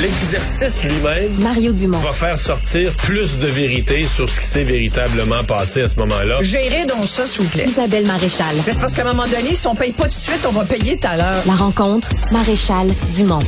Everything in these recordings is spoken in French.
L'exercice lui-même Mario Dumont. va faire sortir plus de vérité sur ce qui s'est véritablement passé à ce moment-là. Gérez donc ça, s'il vous plaît. Isabelle Maréchal. Mais C'est parce qu'à un moment donné, si on paye pas tout de suite, on va payer tout à l'heure. La rencontre, Maréchal Dumont.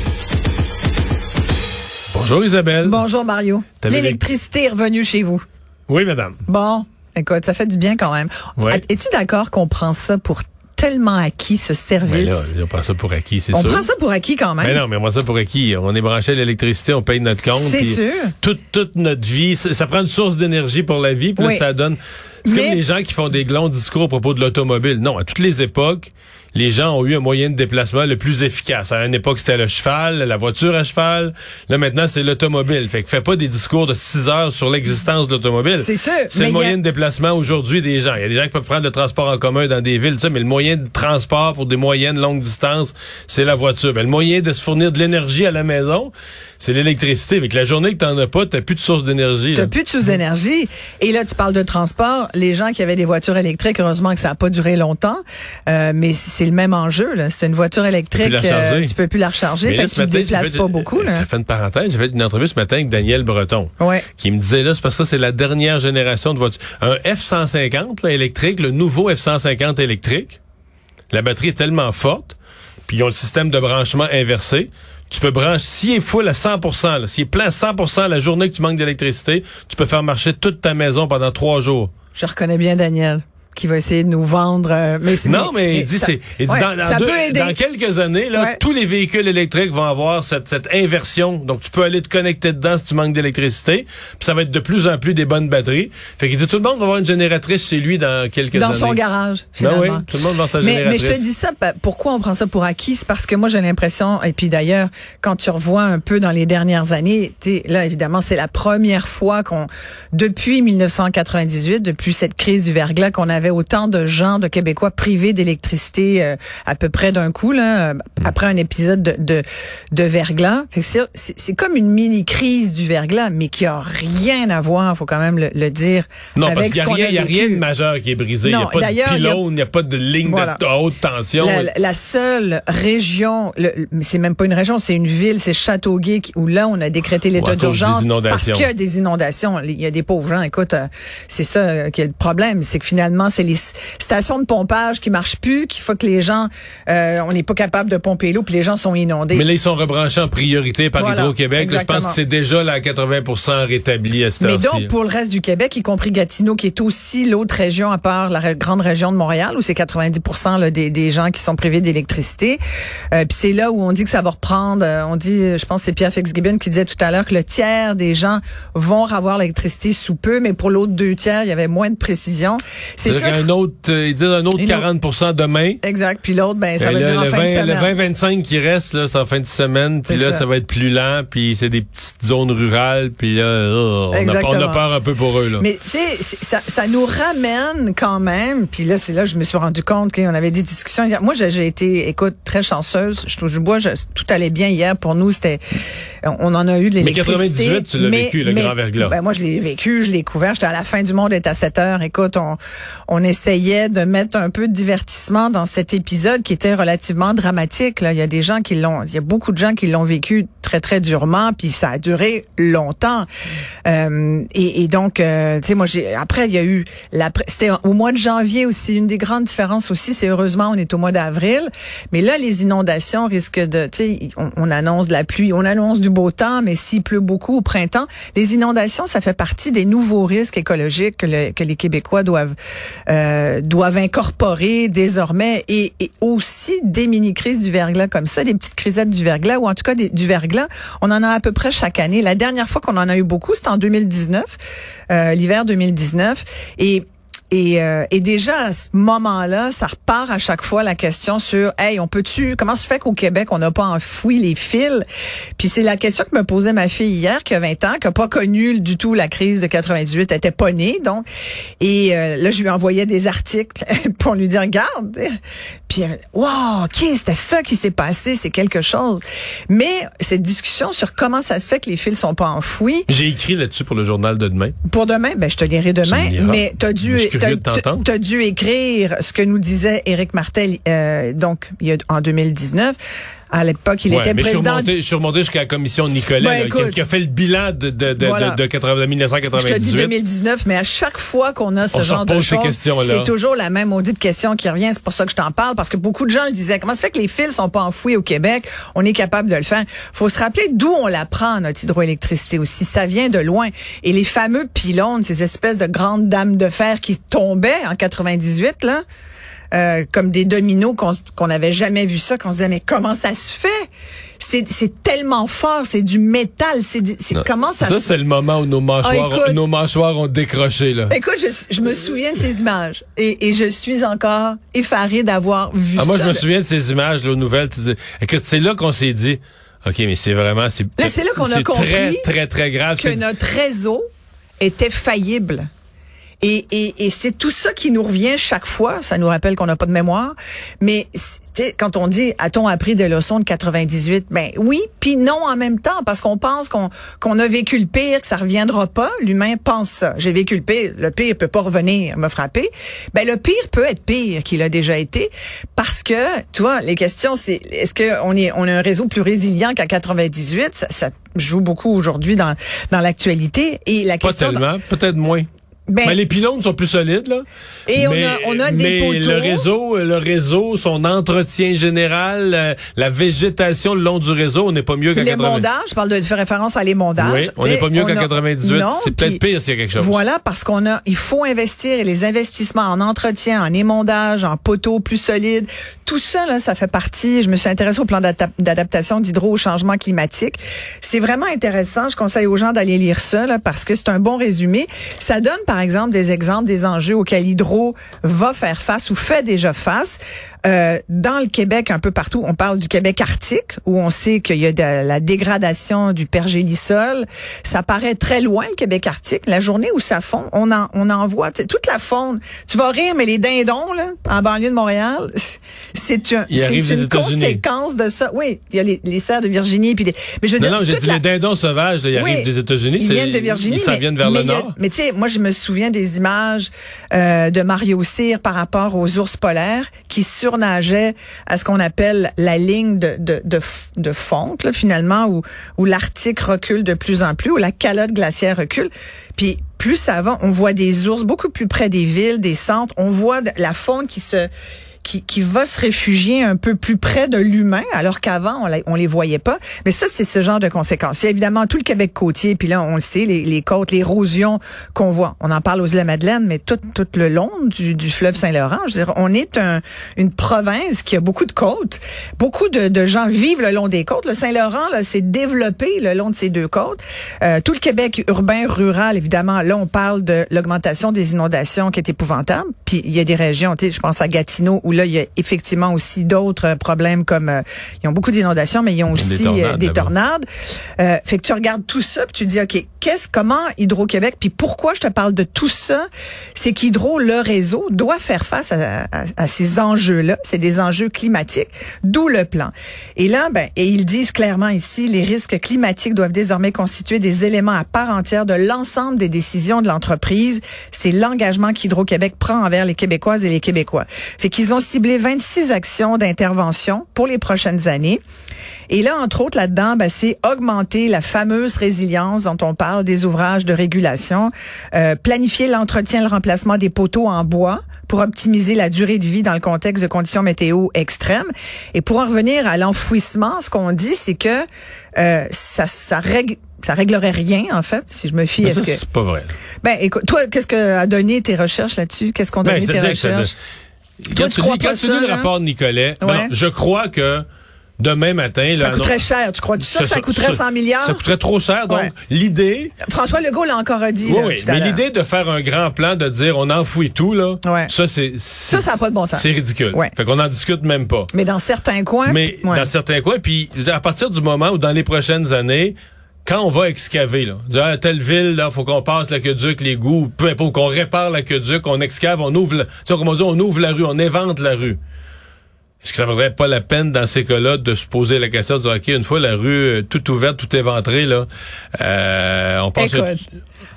Bonjour Isabelle. Bonjour, Mario. L'électricité est revenue chez vous. Oui, madame. Bon, écoute, ça fait du bien quand même. Ouais. Es-tu d'accord qu'on prend ça pour tellement acquis, ce Mais service? là, on prend ça pour acquis, c'est on sûr. prend ça pour acquis quand même. Mais non, mais moi ça pour acquis. On est branché à l'électricité, on paye notre compte. C'est sûr. Toute, toute notre vie, ça, ça prend une source d'énergie pour la vie, puis Oui. là, ça donne... C'est Mais- comme les gens qui font des longs discours à propos de l'automobile. Non, à toutes les époques, les gens ont eu un moyen de déplacement le plus efficace. À une époque, c'était le cheval, la voiture à cheval. Là, maintenant, c'est l'automobile. Fait que fais pas des discours de 6 heures sur l'existence de l'automobile. C'est sûr, C'est mais le a- moyen de déplacement aujourd'hui des gens. Il y a des gens qui peuvent prendre le transport en commun dans des villes, mais le moyen de transport pour des moyennes longues distances, c'est la voiture. Ben, le moyen de se fournir de l'énergie à la maison, c'est l'électricité. Avec la journée que t'en as pas, t'as plus de source d'énergie. T'as plus de sous-énergie. Et là, tu parles de transport. Les gens qui avaient des voitures électriques, heureusement que ça n'a pas duré longtemps. Euh, mais c'est le même enjeu. là. C'est une voiture électrique. la recharger. euh, tu peux plus la recharger. Mais Fait là, que tu ne matin, j'ai déplaces fait- pas beaucoup. Là. Ça fait une parenthèse. J'ai fait une entrevue ce matin avec Daniel Breton. Ouais. Qui me disait, là, c'est parce que ça, c'est la dernière génération de voitures. Un F-150, là, électrique, le nouveau F-150 électrique. La batterie est tellement forte, puis ils ont le système de branchement inversé. Tu peux brancher, s'il est full à 100%, là, s'il est plein à 100% la journée que tu manques d'électricité, tu peux faire marcher toute ta maison pendant trois jours. Je reconnais bien Daniel qui va essayer de nous vendre. euh, mais Non, mais, il dit, ça- c'est, il dit ouais, dans, dans deux- dans quelques années, là, Ouais. tous les véhicules électriques vont avoir cette, cette inversion. Donc, tu peux aller te connecter dedans si tu manques d'électricité. Puis ça va être de plus en plus des bonnes batteries. Fait qu'il dit, tout le monde va avoir une génératrice chez lui dans quelques dans années. son garage, Ben finalement. oui, tout le monde dans sa mais, mais je te dis ça, pourquoi on prend ça pour acquis? C'est parce que moi, j'ai l'impression, et puis d'ailleurs, quand tu revois un peu dans les dernières années, là, évidemment, c'est la première fois qu'on, depuis 1998, depuis cette crise du verglas, qu'on avait autant de gens, de Québécois privés d'électricité euh, à peu près d'un coup, là, Mm. après un épisode de, de, de verglas. C'est- comme une mini-crise du verglas, mais qui a rien à voir, faut quand même le, le dire, non, parce qu'il n'y a, rien- a de majeur qui est brisé. Il n'y a pas de pylône, il n'y a pas de ligne Voilà. de, haute tension. La, la seule région, c'est même pas une région, c'est une ville, c'est Châteauguay, où là, on a décrété l'état d'urgence parce qu'il y a des inondations. Il y a des pauvres gens. Écoute, euh, c'est ça euh, qui est le problème, c'est que finalement, c'est les stations de pompage qui marchent plus, qu'il faut que les gens, euh, on n'est pas capable de pomper l'eau, puis les gens sont inondés. Mais là, ils sont rebranchés en priorité par Voilà, Hydro-Québec. Je pense que c'est déjà là, à 80 rétabli à cette Mais donc, pour le reste du Québec, y compris Gatineau, qui est aussi l'autre région à part la grande région de Montréal, où c'est 90 là, des, des gens qui sont privés d'électricité. Euh, Puis c'est là où on dit que ça va reprendre. euh, on dit, je pense que c'est Pierre Fitzgibbon qui disait tout à l'heure que le tiers des gens vont avoir l'électricité sous peu, mais pour l'autre deux tiers, il y avait moins de précision. C'est qu'un autre, euh, ils disent un autre Une 40 demain. Exact. Puis l'autre, ben, ça veut là, dire en le, fin de 20, le semaine. 20-25 qui reste, là, c'est en fin de semaine. Puis là, ça. ça. va être plus lent. Puis c'est des petites zones rurales. Puis là, oh, on, a, on a Exactement. peur un peu pour eux. Là. Mais tu sais, ça, ça nous ramène quand même. Puis là, c'est là que je me suis rendu compte qu'on avait des discussions. hier. Moi, j'ai été, écoute, très chanceuse. Je touche bois. je- tout allait bien hier. Pour nous, c'était, on en a eu de Mais l'électricité. 98, tu l'as Mais- vécu, le mais- grand verglas. Ben, moi, je l'ai vécu, je l'ai couvert. J'étais à la fin du monde, était à 7 heures. Écoute, on, on essayait de mettre un peu de divertissement dans cet épisode qui était relativement dramatique. Là, il y a des gens qui l'ont, il y a beaucoup de gens qui l'ont vécu très très durement, puis ça a duré longtemps. Euh, et, et donc, euh, tu sais, moi, j'ai après il y a eu la, c'était au mois de janvier aussi. Une des grandes différences aussi, c'est heureusement on est au mois d'avril, mais là les inondations risquent de, tu sais, on, on annonce de la pluie, on annonce du beau temps, mais s'il pleut beaucoup au printemps, les inondations, ça fait partie des nouveaux risques écologiques que, que les Québécois doivent euh, doivent incorporer désormais, et, et aussi des mini crises du verglas comme ça, des petites crisettes du verglas ou en tout cas des- du verglas. On en a à peu près chaque année. La dernière fois qu'on en a eu beaucoup, c'était en 2019, euh, l'hiver 2019, et et, euh, et déjà à ce moment-là, ça repart à chaque fois la question sur hey, on peut-tu comment se fait qu'au Québec on n'a pas enfoui les fils? Puis c'est la question que me posait ma fille hier qui a 20 ans, qui a pas connu du tout la crise de 98, elle était pas née donc. Et euh, là je lui envoyais des articles pour lui dire regarde. Puis wow, OK, c'était ça qui s'est passé, c'est quelque chose. Mais cette discussion sur comment ça se fait que les fils sont pas enfouis J'ai écrit là-dessus pour le journal de demain. pour demain, ben je te lirai demain, mais t'as dû curieux t'as- de t'entendre. t'as dû écrire ce que nous disait Éric Martel euh, donc il y a, en 2019. À l'époque, il Ouais, était mais président. surmonté, je suis remonté jusqu'à la commission Nicolet, Ben, là, qui, écoute. qui a fait le bilan de, de, de, Voilà. de, de 80 Je te dis 1998. 2019, mais à chaque fois qu'on a ce On genre de choses, c'est toujours la même maudite question qui revient. C'est pour ça que je t'en parle, parce que beaucoup de gens le disaient. Comment ça fait que les fils sont pas enfouis au Québec? On est capable de le faire. Faut se rappeler d'où on la prend, notre hydroélectricité aussi. Ça vient de loin. Et les fameux pylônes, ces espèces de grandes dames de fer qui tombaient en 98, là, euh, comme des dominos qu'on qu'on n'avait jamais vu ça, qu'on se disait, mais comment ça se fait? C'est tellement fort, c'est du métal, c'est comment ça, Ça, se c'est le moment où nos mâchoires, Ah, écoute. nos mâchoires ont décroché, là. Écoute, je, je me souviens de ces images et, et je suis encore effarée d'avoir vu Ah, moi, ça. je me souviens de ces images, là, aux nouvelles. Tu dis, écoute, c'est là qu'on s'est dit, OK, mais c'est vraiment, c'est, Là, c'est là qu'on a compris très, très, très grave. que notre réseau était faillible. Et, et, et c'est tout ça qui nous revient chaque fois. Ça nous rappelle qu'on n'a pas de mémoire. Mais quand on dit a-t-on appris des leçons de 98 Ben oui, puis non en même temps, parce qu'on pense qu'on qu'on a vécu le pire, que ça reviendra pas. L'humain pense ça. J'ai vécu le pire. Le pire peut pas revenir me frapper. Ben le pire peut être pire qu'il a déjà été, parce que tu vois, les questions c'est est-ce qu'on est on a un réseau plus résilient qu'à 98 ça, ça joue beaucoup aujourd'hui dans dans l'actualité et la Pas question tellement, peut-être moins. Ben, les pylônes sont plus solides, là. Et on mais, a- on a des mais poteaux. le réseau, le réseau, son entretien général, euh, la végétation le long du réseau, on n'est pas mieux qu'à 80. l'émondage, je parle de faire référence à l'émondage. Oui, on n'est pas mieux qu'en a- 98. Non, C'est peut-être pire s'il y a quelque chose. Voilà, parce qu'on a, il faut investir et les investissements en entretien, en émondage, en poteaux plus solides, tout ça, là, ça fait partie. Je me suis intéressée au plan d'adap- d'adaptation d'hydro au changement climatique. C'est vraiment intéressant. Je conseille aux gens d'aller lire ça, là, parce que c'est un bon résumé. Ça donne, par exemple, des exemples des enjeux auxquels l'hydro va faire face ou fait déjà face. Euh, dans le Québec, un peu partout, on parle du Québec arctique, où on sait qu'il y a de la dégradation du pergélisol. Ça paraît très loin, le Québec arctique. La journée où ça fond, on en, on en voit toute la faune. Tu vas rire, mais les dindons, là, en banlieue de Montréal, c'est un, une conséquence de ça. Oui, il y a les, les cerfs de Virginie, puis les, mais je veux Non, dire, non, j'ai dit la- les dindons sauvages, là, ils oui, arrivent des États-Unis. Ils viennent de Virginie. Ils s'en viennent vers mais le a- nord. mais tu sais, moi, je me souviens des images euh, de Mario Cyr par rapport aux ours polaires qui surnageaient à ce qu'on appelle la ligne de, de, de, fonte, finalement, où, où l'Arctique recule de plus en plus, où la calotte glaciaire recule. Puis plus ça va, on voit des ours beaucoup plus près des villes, des centres. On voit la faune qui se qui, qui va se réfugier un peu plus près de l'humain, alors qu'avant, on, les voyait pas. Mais ça, c'est ce genre de conséquences. Il y a évidemment tout le Québec côtier, puis là, on le sait, les, les côtes, l'érosion qu'on voit. On en parle aux îles-Madeleine, mais tout, tout le long du, du fleuve Saint-Laurent. Je veux dire, on est un- une province qui a beaucoup de côtes. Beaucoup de, de gens vivent le long des côtes. Le Saint-Laurent, là, s'est développé le long de ces deux côtes. Euh, tout le Québec urbain, rural, évidemment, là, on parle de l'augmentation des inondations qui est épouvantable. Puis il y a des régions, je pense à Gatineau, là, il y a effectivement aussi d'autres euh, problèmes comme euh, ils ont beaucoup d'inondations, mais ils ont Des aussi tornades, euh, des tornades. Fait que tu regardes tout ça, puis tu dis, OK, qu'est-ce, comment Hydro-Québec, puis pourquoi je te parle de tout ça, c'est qu'Hydro, le réseau, doit faire face à, à- à ces enjeux-là. C'est des enjeux climatiques, d'où le plan. Et là, ben, et ils disent clairement ici, les risques climatiques doivent désormais constituer des éléments à part entière de l'ensemble des décisions de l'entreprise. C'est l'engagement qu'Hydro-Québec prend envers les Québécoises et les Québécois. Fait qu'ils ont ciblé 26 actions d'intervention pour les prochaines années. Et là, entre autres, là-dedans, ben, c'est augmenter la fameuse résilience dont on parle des ouvrages de régulation, euh, planifier l'entretien et le remplacement des poteaux en bois pour optimiser la durée de vie dans le contexte de conditions météo extrêmes. Et pour en revenir à l'enfouissement, ce qu'on dit, c'est que euh, ça, ça règle ça réglerait rien, en fait, si je me fie Mais à ce que... c'est pas vrai. Ben, écoute, toi, qu'est-ce que a donné tes recherches là-dessus? Qu'est-ce qu'ont Ben, donné tes recherches? Quand Toi, tu, tu crois pas tu ça, le là? rapport de Nicolet, ben, je crois que demain matin... Ça là, coûterait non- cher. Tu crois-tu ça? Que ça ça- coûterait ça- 100 milliards? Ça coûterait trop cher. Donc, Ouais. l'idée... François Legault l'a encore dit. Oui, là, oui. tout à Mais l'idée de faire un grand plan, de dire on enfouit tout, là, Ouais. ça, c'est... Ça, ça a pas de bon sens. C'est ridicule. Ouais. Fait qu'on en discute même pas. Mais dans certains coins. Mais dans certains coins, puis à partir du moment où dans les prochaines années, quand on va excaver, là, dire, ah, telle ville, là, faut qu'on passe l'aqueduc, l'égout, peu importe, qu'on répare l'aqueduc, on excave, on ouvre, la, tu sais, comme on dit, on ouvre la rue, on évente la rue. Est-ce que ça vaudrait pas la peine dans ces cas-là de se poser la question de dire, OK, une fois la rue euh, toute ouverte, tout éventrée, là, euh, on pense Écoute,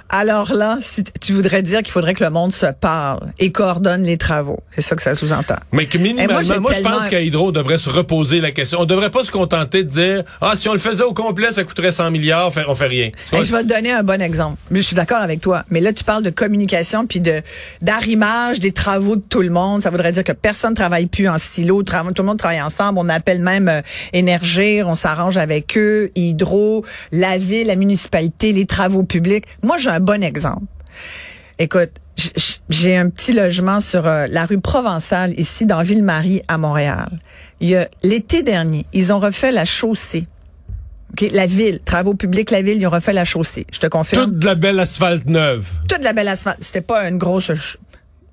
Alors là, si tu voudrais dire qu'il faudrait que le monde se parle et coordonne les travaux. C'est ça que ça sous-entend. Mais que minimalement, moi, moi, j'ai je pense tellement- qu'à Hydro, on devrait se reposer la question. On devrait pas se contenter de dire, ah, si on le faisait au complet, ça coûterait 100 milliards, on fait rien. Je vais te donner un bon exemple. Je suis d'accord avec toi. Mais là, tu parles de communication puis de d'arrimage des travaux de tout le monde. Ça voudrait dire que personne ne travaille plus en silo. Tout le monde travaille ensemble. On appelle même euh, Énergir. On s'arrange avec eux. Hydro, la ville, la municipalité, les travaux publics. Moi, j'ai un bon exemple. Écoute, j'ai un petit logement sur euh, la rue Provençale, ici dans Ville-Marie, à Montréal. L'été dernier, ils ont refait la chaussée. La ville, travaux publics, la ville, ils ont refait la chaussée. Je te confirme. Toute de la belle asphalte neuve. Toute la belle asphalte. C'était pas une grosse.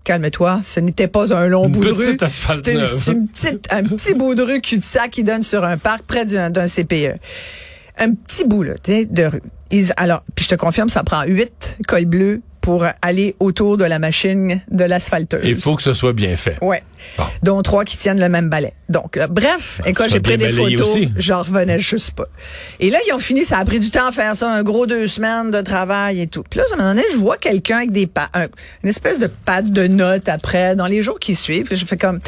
Calme-toi, ce n'était pas un long Une bout de petite rue. asphalte C'était une, neuve. c'est une petite, un petit bout de rue cul-de-sac qui donne sur un parc près d'un d'un CPE. Un petit bout là, tu sais, de rue. Ils- alors, puis je te confirme, ça prend huit cols bleus pour aller autour de la machine de l'asphalteuse. Il faut que ce soit bien fait. Ouais. Bon. Dont trois qui tiennent le même balai. Donc, euh, bref, écoute, ça j'ai pris des photos, j'en revenais juste pas. Et là, ils ont fini, ça a pris du temps à faire ça, un gros deux semaines de travail et tout. Puis là, à un moment donné, je vois quelqu'un avec des pa- un- une espèce de pâte de notes après, dans les jours qui suivent. Puis je fais comme...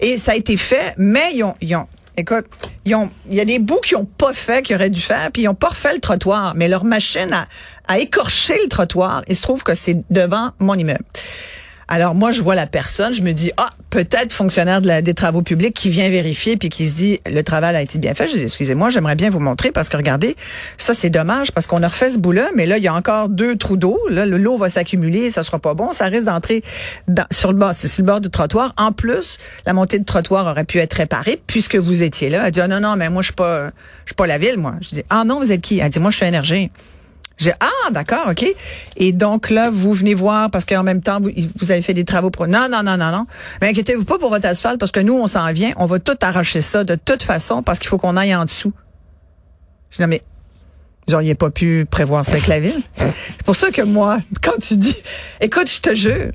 Et ça a été fait, mais ils ont... Ils ont Écoute, il y a des bouts qu'ils ont pas fait, qu'ils auraient dû faire, puis ils ont pas refait le trottoir. Mais leur machine a, a écorché le trottoir. Il se trouve que c'est devant mon immeuble. Alors moi, je vois la personne, je me dis, ah, peut-être fonctionnaire des travaux publics qui vient vérifier puis qui se dit, le travail a été bien fait. Je dis, excusez-moi, j'aimerais bien vous montrer parce que regardez, ça c'est dommage parce qu'on a refait ce bout-là, mais là, il y a encore deux trous d'eau. Là, le- l'eau va s'accumuler, ça sera pas bon. Ça risque d'entrer sur le bord, c'est sur le bord du trottoir. En plus, la montée de trottoir aurait pu être réparée puisque vous étiez là. Elle dit, ah, non, non, mais moi, je suis pas, je suis pas la ville, moi. Je dis, ah non, vous êtes qui? Elle dit, moi, je suis énergie. J'ai ah d'accord ok et donc là vous venez voir parce qu'en même temps vous, vous avez fait des travaux pour non non non non non mais inquiétez-vous pas pour votre asphalte parce que nous on s'en vient on va tout arracher ça de toute façon parce qu'il faut qu'on aille en dessous. Je dis non mais vous auriez pas pu prévoir ça avec la ville. C'est pour ça que moi quand tu dis écoute je te jure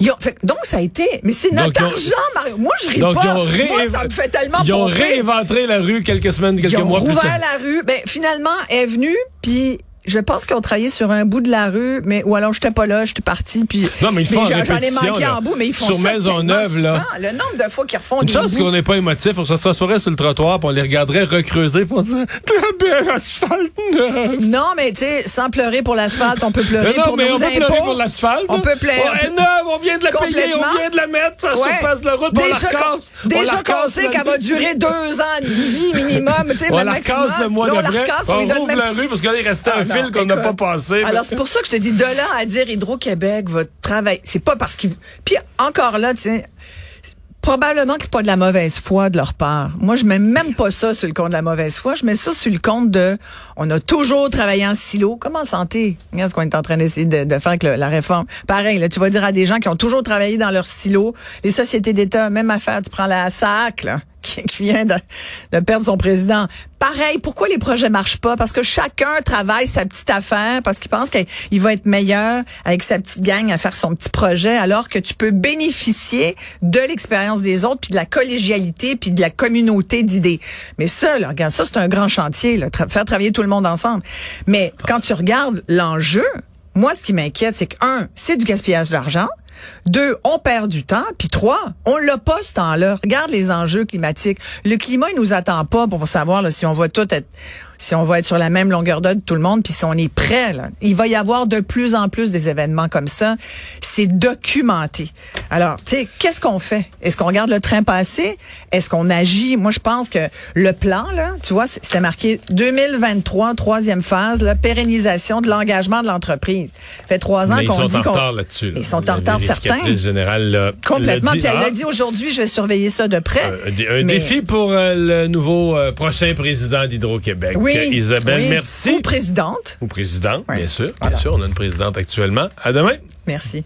ils ont fait, donc ça a été mais c'est notre ont- argent Mario. Moi je ris Donc, pas. ils ont, ré- moi ça me fait tellement ils ont pomper. réinventé la rue quelques semaines, quelques Ils ont mois plus rouvert tard. la rue. Ben, finalement, elle est venue, puis je pense qu'ils ont travaillé sur un bout de la rue, mais ou alors j'étais pas là, j'étais partie, puis Non, mais ils font en j'en ai manqué là. en bout, mais ils font Sur Maisonneuve, là. Le nombre de fois qu'ils refont Une chance qu'on n'est pas émotif, on s'assoirait sur le trottoir, puis on les regarderait recreuser pour dire la belle asphalte neuve. Non, mais tu sais, sans pleurer pour l'asphalte, on peut pleurer Mais non, pour mais nos on peut impôts. pleurer pour l'asphalte. On peut pleurer. Oh, elle est neuve, on vient de la payer, on vient de la mettre sur la Ouais. surface de la route, puis on la Déjà. On Déjà qu'on sait le- qu'elle va durer deux ans de vie minimum. tu sais, On la recasse le mois d'après. On rouvre la rue parce qu'il restait Ah un fil qu'on n'a écoute. pas passé. Alors, c'est pour ça que je te dis, de là à dire Hydro-Québec va travailler, c'est pas parce qu'ils... Puis encore là, tu sais, probablement que c'est pas de la mauvaise foi de leur part. Moi, je mets même pas ça sur le compte de la mauvaise foi. Je mets ça sur le compte de, on a toujours travaillé en silo. Comme en santé? Regarde ce qu'on est en train d'essayer de, de faire avec le- la réforme. Pareil, là, tu vas dire à des gens qui ont toujours travaillé dans leur silo, les sociétés d'État, même affaire, tu prends la SAC, là, qui, qui vient de, perdre son président. Pareil, pourquoi les projets marchent pas? Parce que chacun travaille sa petite affaire, parce qu'il pense qu'il va être meilleur avec sa petite gang à faire son petit projet, alors que tu peux bénéficier de l'expérience des autres, puis de la collégialité, puis de la communauté d'idées. Mais ça, là, regarde, ça, c'est un grand chantier, faire travailler tout le monde ensemble. Mais quand tu regardes l'enjeu, moi, ce qui m'inquiète, c'est que, un, c'est du gaspillage d'argent. Deux, on perd du temps. Puis trois, on l'a pas ce temps-là. Regarde les enjeux climatiques. Le climat, il nous attend pas pour savoir là, si on va tout être, si on va être sur la même longueur d'onde tout le monde, puis si on est prêt. Là. Il va y avoir de plus en plus des événements comme ça. C'est documenté. Alors, tu sais, qu'est-ce qu'on fait? Est-ce qu'on regarde le train passer? Est-ce qu'on agit? Moi, je pense que le plan, là, tu vois, c'était marqué 2023, troisième phase, la pérennisation de l'engagement de l'entreprise. Ça fait trois ans Mais ils qu'on sont dit en qu'on retard là-dessus. là. Ils sont en retard certains. générale l'a- Complètement. dit. Puis elle Ah, l'a dit aujourd'hui, je vais surveiller ça de près. un dé- un Mais- défi pour euh, le nouveau euh, prochain président d'Hydro-Québec. Oui. Isabelle, oui. merci. Ou présidente. Ou président, Oui. bien sûr. Voilà. Bien sûr, on a une présidente actuellement. À demain. Merci.